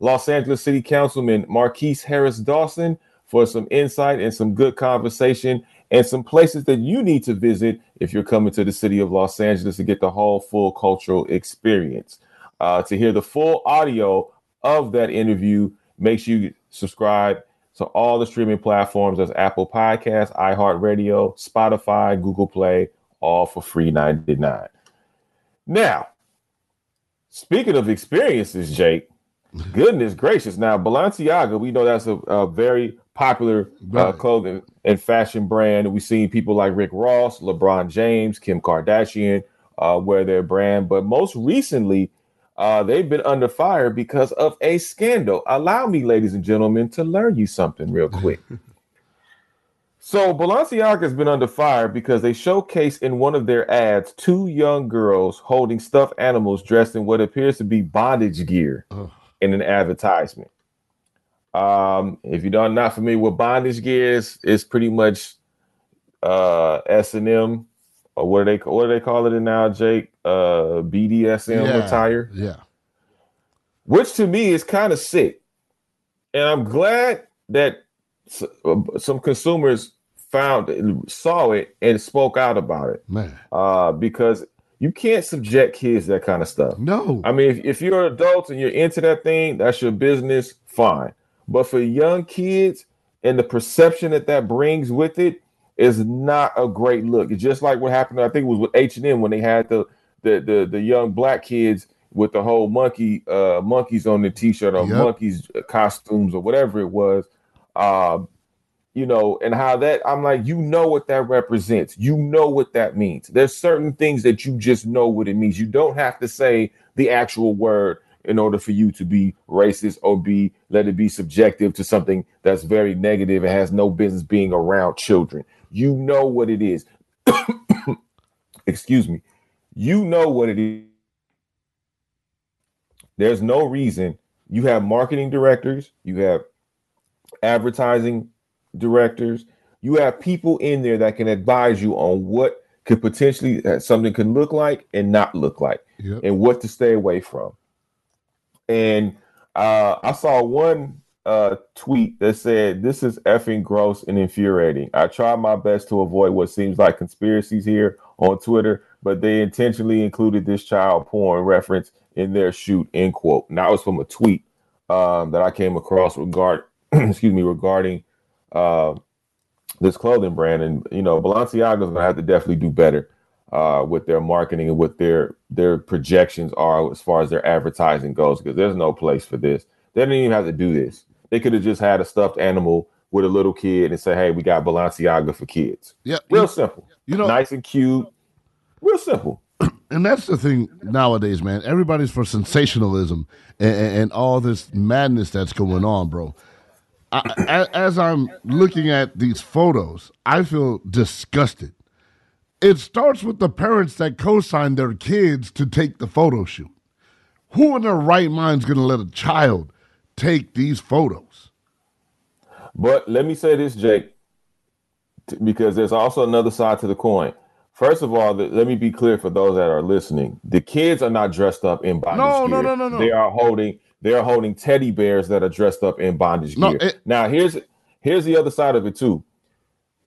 Los Angeles City Councilman Marqueece Harris Dawson, for some insight and some good conversation and some places that you need to visit if you're coming to the city of Los Angeles to get the whole full cultural experience. Uh, to hear the full audio of that interview, make sure you subscribe to all the streaming platforms as Apple Podcasts, iHeartRadio, Spotify, Google Play, all for free 99. Now, speaking of experiences, Jake, goodness gracious. Now, Balenciaga, we know that's a, a very popular uh, clothing and fashion brand. We've seen people like Rick Ross, LeBron James, Kim Kardashian uh, wear their brand. But most recently, uh, they've been under fire because of a scandal. Allow me, ladies and gentlemen, to learn you something real quick. so, Balenciaga has been under fire because they showcase in one of their ads two young girls holding stuffed animals dressed in what appears to be bondage gear in an advertisement. Um, if you're not- not familiar with bondage gears, it's pretty much uh S and M what do they what do they call it now, Jake? Uh BDSM Yeah, attire. Yeah. Which to me is kind of sick. And I'm glad that uh, some consumers found saw it and spoke out about it. Man. Uh because you can't subject kids to that kind of stuff. No. I mean, if, if you're an adult and you're into that thing, that's your business, fine. But for young kids and the perception that that brings with it is not a great look. It's just like what happened. I think it was with H and M when they had the the the, the young black kids with the whole monkey uh monkeys on the t-shirt or Yep. monkeys costumes or whatever it was. Um, you know, and how that I'm like, you know what that represents. You know what that means. There's certain things that you just know what it means. You don't have to say the actual word. In order for you to be racist or be let it be subjective to something that's very negative and has no business being around children. You know what it is. Excuse me. You know what it is. There's no reason you have marketing directors, you have advertising directors, you have people in there that can advise you on what could potentially something could look like and not look like Yep. and what to stay away from. And uh, I saw one uh, tweet that said, This is effing gross and infuriating. I try my best to avoid what seems like conspiracies here on Twitter, but they intentionally included this child porn reference in their shoot, end quote. Now that was from a tweet um, that I came across regard, excuse me, regarding uh, this clothing brand. And, you know, Balenciaga's going to have to definitely do better uh, with their marketing and what their their projections are as far as their advertising goes, because there's no place for this. They didn't even have to do this. They could have just had a stuffed animal with a little kid and say, "Hey, we got Balenciaga for kids." Yeah, real simple. You know, nice and cute. Real simple. and that's the thing nowadays, man. Everybody's for sensationalism and, and, all this madness that's going on, bro. I, as I'm looking at these photos, I feel disgusted. It starts with the parents that co-signed their kids to take the photo shoot. Who in their right mind is going to let a child take these photos? But let me say this, Jake, because there's also another side to the coin. First of all, let me be clear for those that are listening: the kids are not dressed up in bondage No, no, no, no, no. They are holding they are holding teddy bears that are dressed up in bondage No, gear. it- now, here's here's the other side of it too.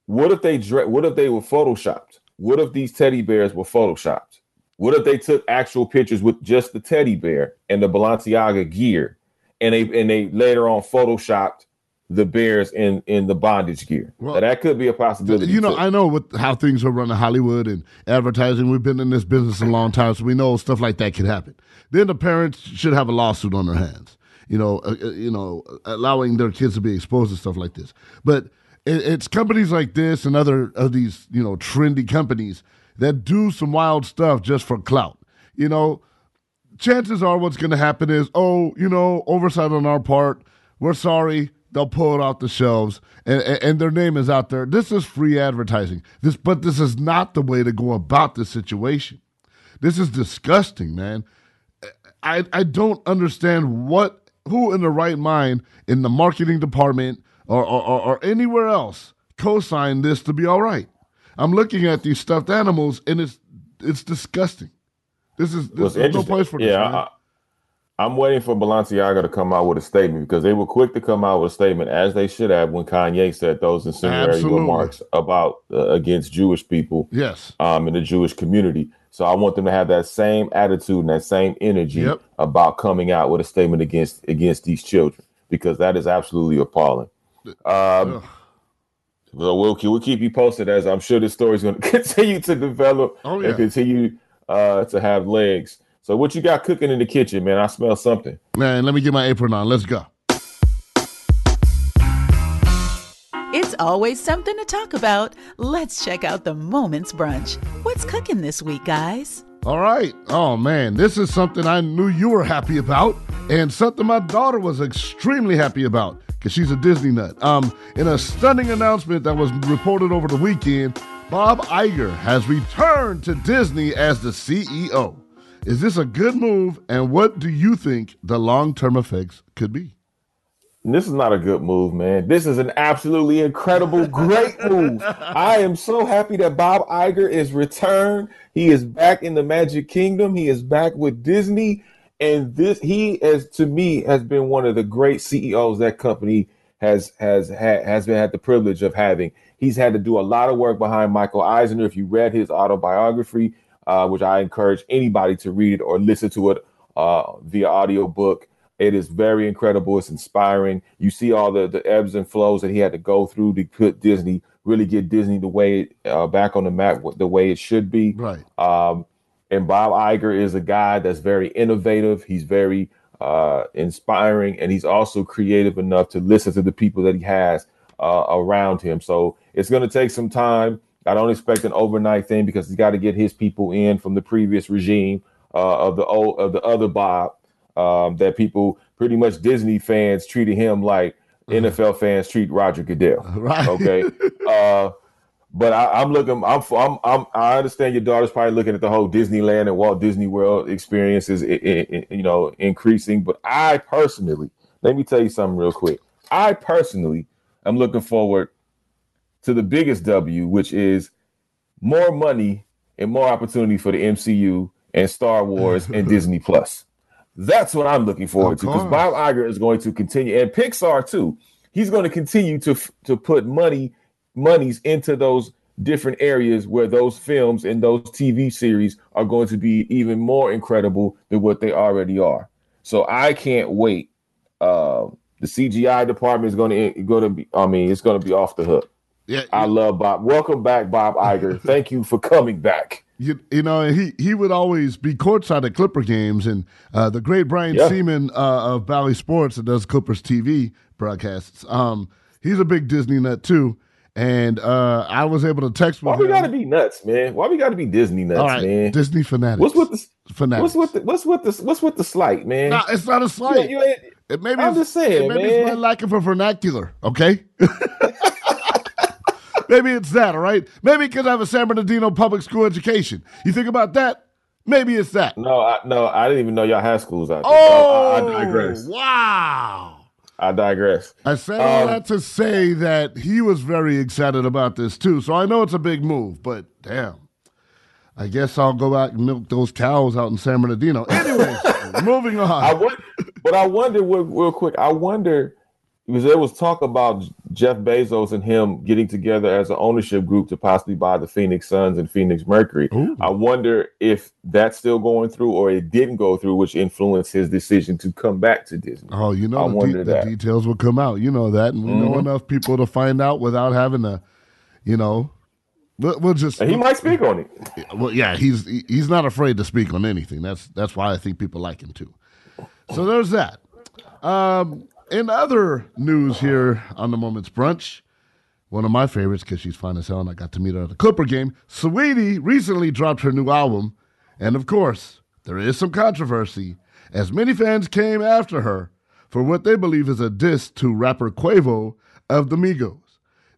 What if they dre- What if they were photoshopped? What if these teddy bears were photoshopped? What if they took actual pictures with just the teddy bear and the Balenciaga gear, and they and they later on photoshopped the bears in in the bondage gear? Now, that could be a possibility. You know, too. I know what how things are run in Hollywood and advertising. We've been in this business a long time, so we know stuff like that could happen. Then the parents should have a lawsuit on their hands. You know, uh, uh, you know, allowing their kids to be exposed to stuff like this. But it, it's companies like this and other of these, you know, trendy companies that do some wild stuff just for clout. You know, chances are what's going to happen is, oh, you know, oversight on our part. We're sorry. They'll pull it off the shelves, and, and, and their name is out there. This is free advertising. This, but this is not the way to go about this situation. This is disgusting, man. I I don't understand what who in the right mind in the marketing department or or, or, anywhere else co-signed this to be all right. I'm looking at these stuffed animals, and it's it's disgusting. This is What's there's no place for this. yeah. I, I'm waiting for Balenciaga to come out with a statement because they were quick to come out with a statement, as they should have when Kanye said those incendiary remarks about uh, against Jewish people, Yes. um, in the Jewish community. So I want them to have that same attitude and that same energy Yep. about coming out with a statement against against these children because that is absolutely appalling. Um, well, we'll we'll keep you posted as I'm sure this story is going to continue to develop Oh, yeah. and continue uh, to have legs. So what you got cooking in the kitchen, man? I smell something. Man, let me get my apron on. Let's go. It's always something to talk about. Let's check out the Moments Brunch. What's cooking this week, guys? All right. Oh man, this is something I knew you were happy about, and something my daughter was extremely happy about because she's a Disney nut. Um, in a stunning announcement that was reported over the weekend, Bob Iger has returned to Disney as the CEO. Is this a good move, and what do you think the long-term effects could be? This is not a good move, man. This is an absolutely incredible, great move. I am so happy that Bob Iger is returned. He is back in the Magic Kingdom. He is back with Disney, and this he has to me has been one of the great CEOs that company has has had has been had the privilege of having. He's had to do a lot of work behind Michael Eisner. If you read his autobiography, uh, which I encourage anybody to read it or listen to it uh, via audiobook. It is very incredible. It's inspiring. You see all the, the ebbs and flows that he had to go through to put Disney, really get Disney the way uh, back on the map, the way it should be. Right. Um, and Bob Iger is a guy that's very innovative. He's very uh, inspiring, and he's also creative enough to listen to the people that he has uh, around him. So it's going to take some time. I don't expect an overnight thing because he's got to get his people in from the previous regime uh, of the old of the other Bob um, that people pretty much Disney fans treated him like NFL fans treat Roger Goodell. Right. Okay. uh, but I, I'm looking. I'm, I'm. I'm. I understand your daughter's probably looking at the whole Disneyland and Walt Disney World experiences, i- i- i- you know, increasing. But I personally, let me tell you something real quick. I personally am looking forward to the biggest W, which is more money and more opportunity for the MCU and Star Wars and Disney Plus. That's what I'm looking forward to because. Bob Iger is going to continue and Pixar too. He's going to continue to to put money monies into those different areas where those films and those TV series are going to be even more incredible than what they already are. So I can't wait. Uh, the CGI department is going to going to be. I mean, it's going to be off the hook. Yeah, I love Bob. Welcome back, Bob Iger. Thank you for coming back. You, you know, he, he would always be courtside at Clipper games, and uh, the great Brian Yeah. Sieman uh, of Bally Sports that does Clippers TV broadcasts. Um, he's a big Disney nut too, and uh, I was able to text Why with we him. got to be nuts, man? Why we got to be Disney nuts, All right, man? Disney fanatics. What's with the fanatics? What's with the what's with the what's with the slight, man? No, it's not a slight. You, you It maybe I'm just saying, it maybe man. it's my lack of a vernacular. Okay. maybe it's that. All right. Maybe because I have a San Bernardino public school education. You think about that? Maybe it's that. no, I, no, I didn't even know y'all had schools out there. Oh, I, I digress. wow. I digress. I say all Um, that to say that he was very excited about this too. So I know it's a big move, but damn. I guess I'll go out and milk those cows out in San Bernardino. Anyways, moving on. I wonder, but I wonder real, real quick. I wonder because there was talk about Jeff Bezos and him getting together as an ownership group to possibly buy the Phoenix Suns and Phoenix Mercury. I wonder if that's still going through or it didn't go through, which influenced his decision to come back to Disney. Oh, you I know, the, de- wonder the details will come out. You know that, and we know Mhm. enough people to find out without having to, you know, we'll, we'll just. And he might speak on it. Well, yeah, he's he's not afraid to speak on anything. That's that's why I think people like him too. So there's that. Um, in other news here on the Moments Brunch, one of my favorites because she's fine as hell, and I got to meet her at a Clipper game. Saweetie recently dropped her new album, and of course, there is some controversy as many fans came after her for what they believe is a diss to rapper Quavo of the Migos.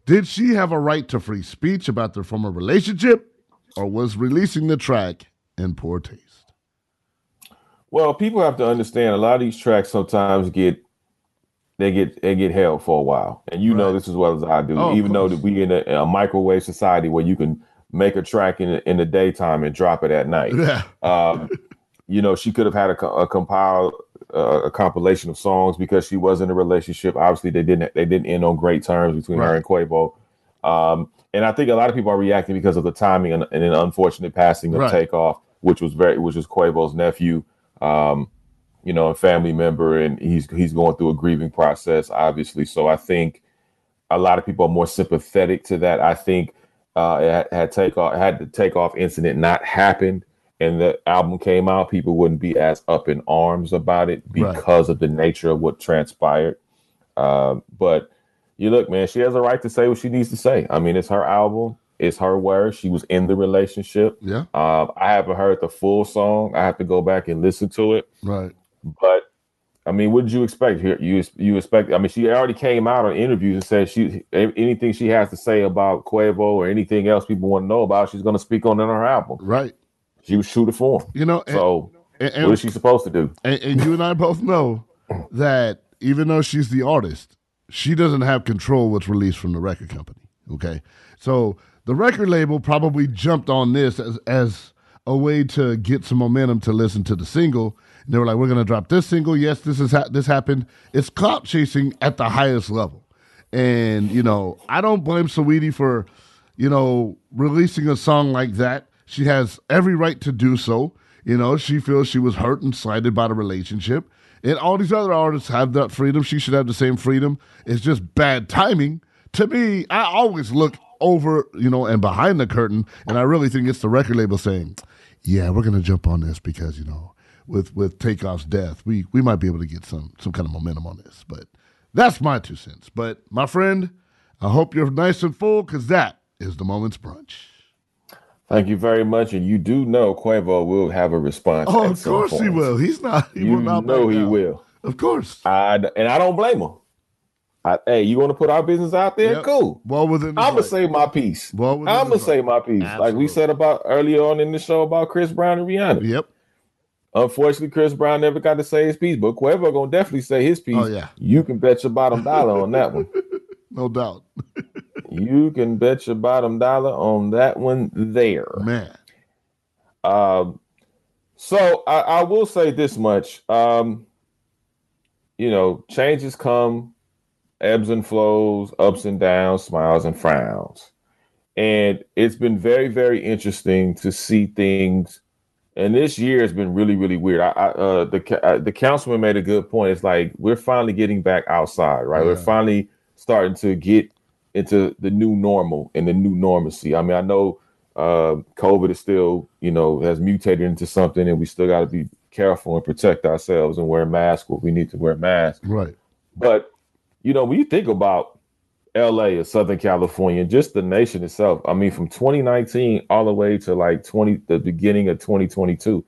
Did she have a right to free speech about their former relationship, or was releasing the track in poor taste? Well, people have to understand a lot of these tracks sometimes get they get they get held for a while, and you know this as well as I do. Oh, even though that we in a, a microwave society where you can make a track in the, in the daytime and drop it at night. Yeah. Um, you know, she could have had a, a compile uh, a compilation of songs because she was in a relationship. Obviously, they didn't they didn't end on great terms between her and Quavo. Um, and I think a lot of people are reacting because of the timing and, and an unfortunate passing of Right. Takeoff, which was very which was Quavo's nephew. Um, you know, a family member, and he's he's going through a grieving process, obviously. So I think a lot of people are more sympathetic to that. I think uh, had, had takeoff had the takeoff incident not happened and the album came out, people wouldn't be as up in arms about it Right. because of the nature of what transpired. Um, but you look, man, she has a right to say what she needs to say. I mean, it's her album, it's her words. She was in the relationship. Yeah. Um, I haven't heard the full song. I have to go back and listen to it. Right. But I mean, what did you expect here? You you expect? I mean, she already came out on interviews and said she anything she has to say about Quavo or anything else people want to know about, she's going to speak on in her album. Right. She was true for form. You know, and- so and- and- what is she supposed to do? And, and you and I both know that even though she's the artist, she doesn't have control what's released from the record company. Okay. So the record label probably jumped on this as, as a way to get some momentum to listen to the single. And they were like, we're going to drop this single. Yes, this is ha- this happened. It's clout chasing at the highest level. And, you know, I don't blame Saweetie for, you know, releasing a song like that. She has every right to do so. You know, she feels she was hurt and slighted by the relationship. And all these other artists have that freedom. She should have the same freedom. It's just bad timing. To me, I always look over, you know, and behind the curtain, and I really think it's the record label saying, "Yeah, we're gonna jump on this because you know, with with Takeoff's death, we we might be able to get some some kind of momentum on this." But that's my two cents. But my friend, I hope you're nice and full because that is the moment's brunch. Thank you very much. And you do know Quavo will have a response. Oh, of some course he will. He's not. He you will not. know he down. will. Of course. I, and I don't blame him. I, hey, you want to put our business out there? Yep. Cool. Well within. I'm gonna say my piece. Well within I'm gonna his say my piece. Like we said about earlier on in the show about Chris Brown and Rihanna. Yep. Unfortunately, Chris Brown never got to say his piece, but Quavo gonna definitely say his piece. Oh, yeah. You can bet your bottom dollar on that one. No doubt. You can bet your bottom dollar on that one there. Man. Um, so I, I will say this much. Um, you know, changes come, ebbs and flows, ups and downs, smiles and frowns. And it's been very, very interesting to see things. And this year has been really, really weird. I, I uh, the uh, the councilman made a good point. It's like we're finally getting back outside, right? We're finally starting to get into the new normal and the new normalcy. I mean, I know uh, COVID is still, you know, has mutated into something, and we still got to be careful and protect ourselves and wear masks where we need to wear masks. Right. But you know, when you think about LA or Southern California, just the nation itself, I mean, from 2019 all the way to like 20, the beginning of 2022,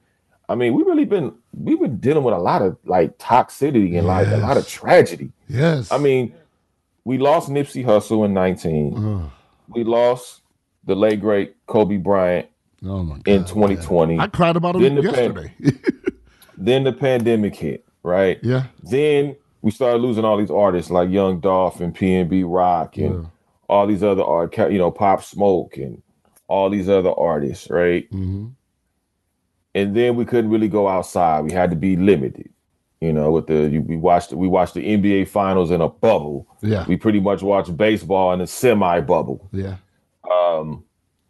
I mean, we really been we've been dealing with a lot of like toxicity and like a lot of tragedy. Yes. I mean, we lost Nipsey Hussle in 19. Ugh. We lost the late great Kobe Bryant Oh my in 2020. I cried about him Then the pan- yesterday. then the pandemic hit, right? Yeah. Then we started losing all these artists like Young Dolph and PNB Rock and all these other art, you know, Pop Smoke and all these other artists, right? Mm-hmm. And then we couldn't really go outside. We had to be limited. You know, with the you- we watched we watched the NBA finals in a bubble. Yeah. We pretty much watched baseball in a semi bubble. Yeah. Um,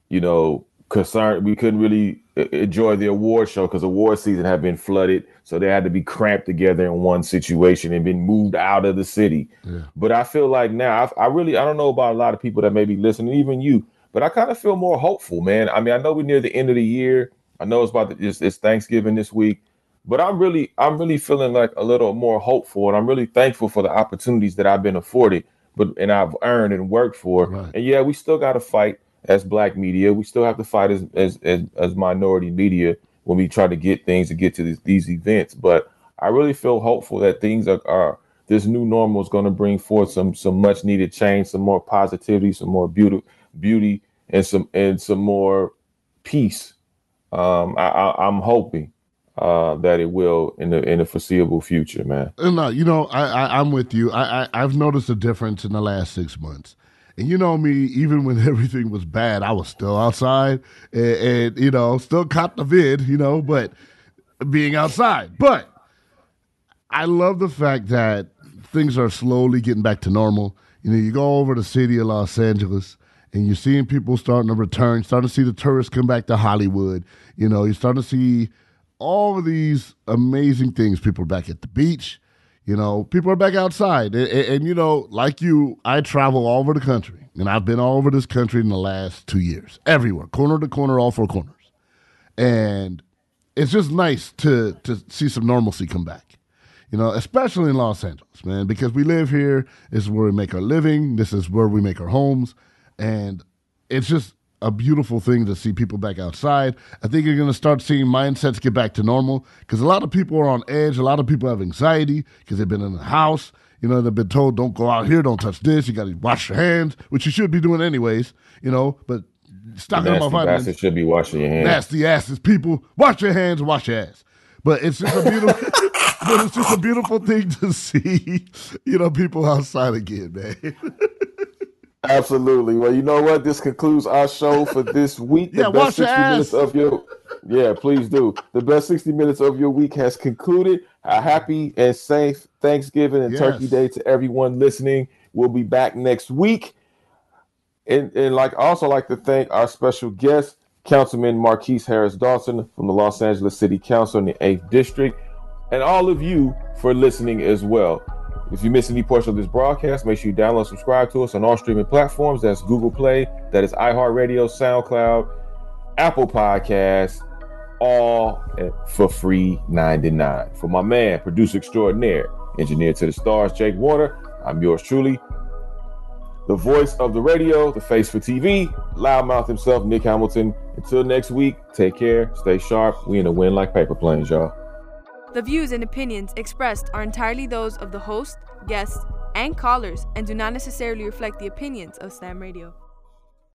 you know, concerned we couldn't really enjoy the award show because award season had been flooded, so they had to be cramped together in one situation and been moved out of the city. Yeah. But I feel like now I, I really I don't know about a lot of people that may be listening, even you, but I kind of feel more hopeful, man. I mean, I know we're near the end of the year. I know it's about the, it's, it's Thanksgiving this week, but I'm really I'm really feeling like a little more hopeful, and I'm really thankful for the opportunities that I've been afforded, but and I've earned and worked for. And yeah, we still got to fight as Black media. We still have to fight as as as, as minority media when we try to get things to get to these, these events. But I really feel hopeful that things are, are this new normal is going to bring forth some some much needed change, some more positivity, some more beauty, beauty, and some and some more peace. Um, I, I'm hoping uh, that it will in the in the foreseeable future, man. Uh, No, you know, I, I I'm with you. I, I I've noticed a difference in the last six months. And you know me, even when everything was bad, I was still outside and, and you know, still caught the vid, you know, but being outside. But I love the fact that things are slowly getting back to normal. You know, you go over the city of Los Angeles and you're seeing people starting to return, starting to see the tourists come back to Hollywood. You know, you're starting to see all of these amazing things. People back at the beach. You know, people are back outside. And, and- and, you know, like you, I travel all over the country. And I've been all over this country in the last two years, everywhere, corner to corner, all four corners. And it's just nice to to see some normalcy come back. You know, especially in Los Angeles, man, because we live here. This is where we make our living. This is where we make our homes, and it's just a beautiful thing to see people back outside. I think you're going to start seeing mindsets get back to normal because a lot of people are on edge. A lot of people have anxiety because they've been in the house. You know, they've been told, "Don't go out here. Don't touch this. You got to wash your hands," which you should be doing anyways. You know, but stocking up Nasty on vitamins. bastard should be washing your hands. Nasty asses, people. Wash your hands, wash your ass. But it's just a beautiful, but it's just a beautiful thing to see. You know, people outside again, man. Absolutely. Well, you know what? This concludes our show for this week. The Yeah, wash best your 60 minutes ass. of your Yeah, please do. The best 60 minutes of your week has concluded. A happy and safe Thanksgiving and Turkey Day to everyone listening. We'll be back next week. And, and like also like to thank our special guest, Councilman Marqueece Harris Dawson from the Los Angeles City Council in the 8th District, and all of you for listening as well. If you miss any portion of this broadcast, make sure you download, subscribe to us on all streaming platforms. That's Google Play, that is iHeartRadio, SoundCloud, Apple Podcasts, all for free 99. For my man, producer extraordinaire, engineer to the stars, Jake Warner, I'm yours truly, the voice of the radio, the face for TV, loudmouth himself, Nick Hamilton. Until next week, take care, stay sharp. We in a win like paper planes, y'all. The views and opinions expressed are entirely those of the host, guests, and callers and do not necessarily reflect the opinions of Slam Radio.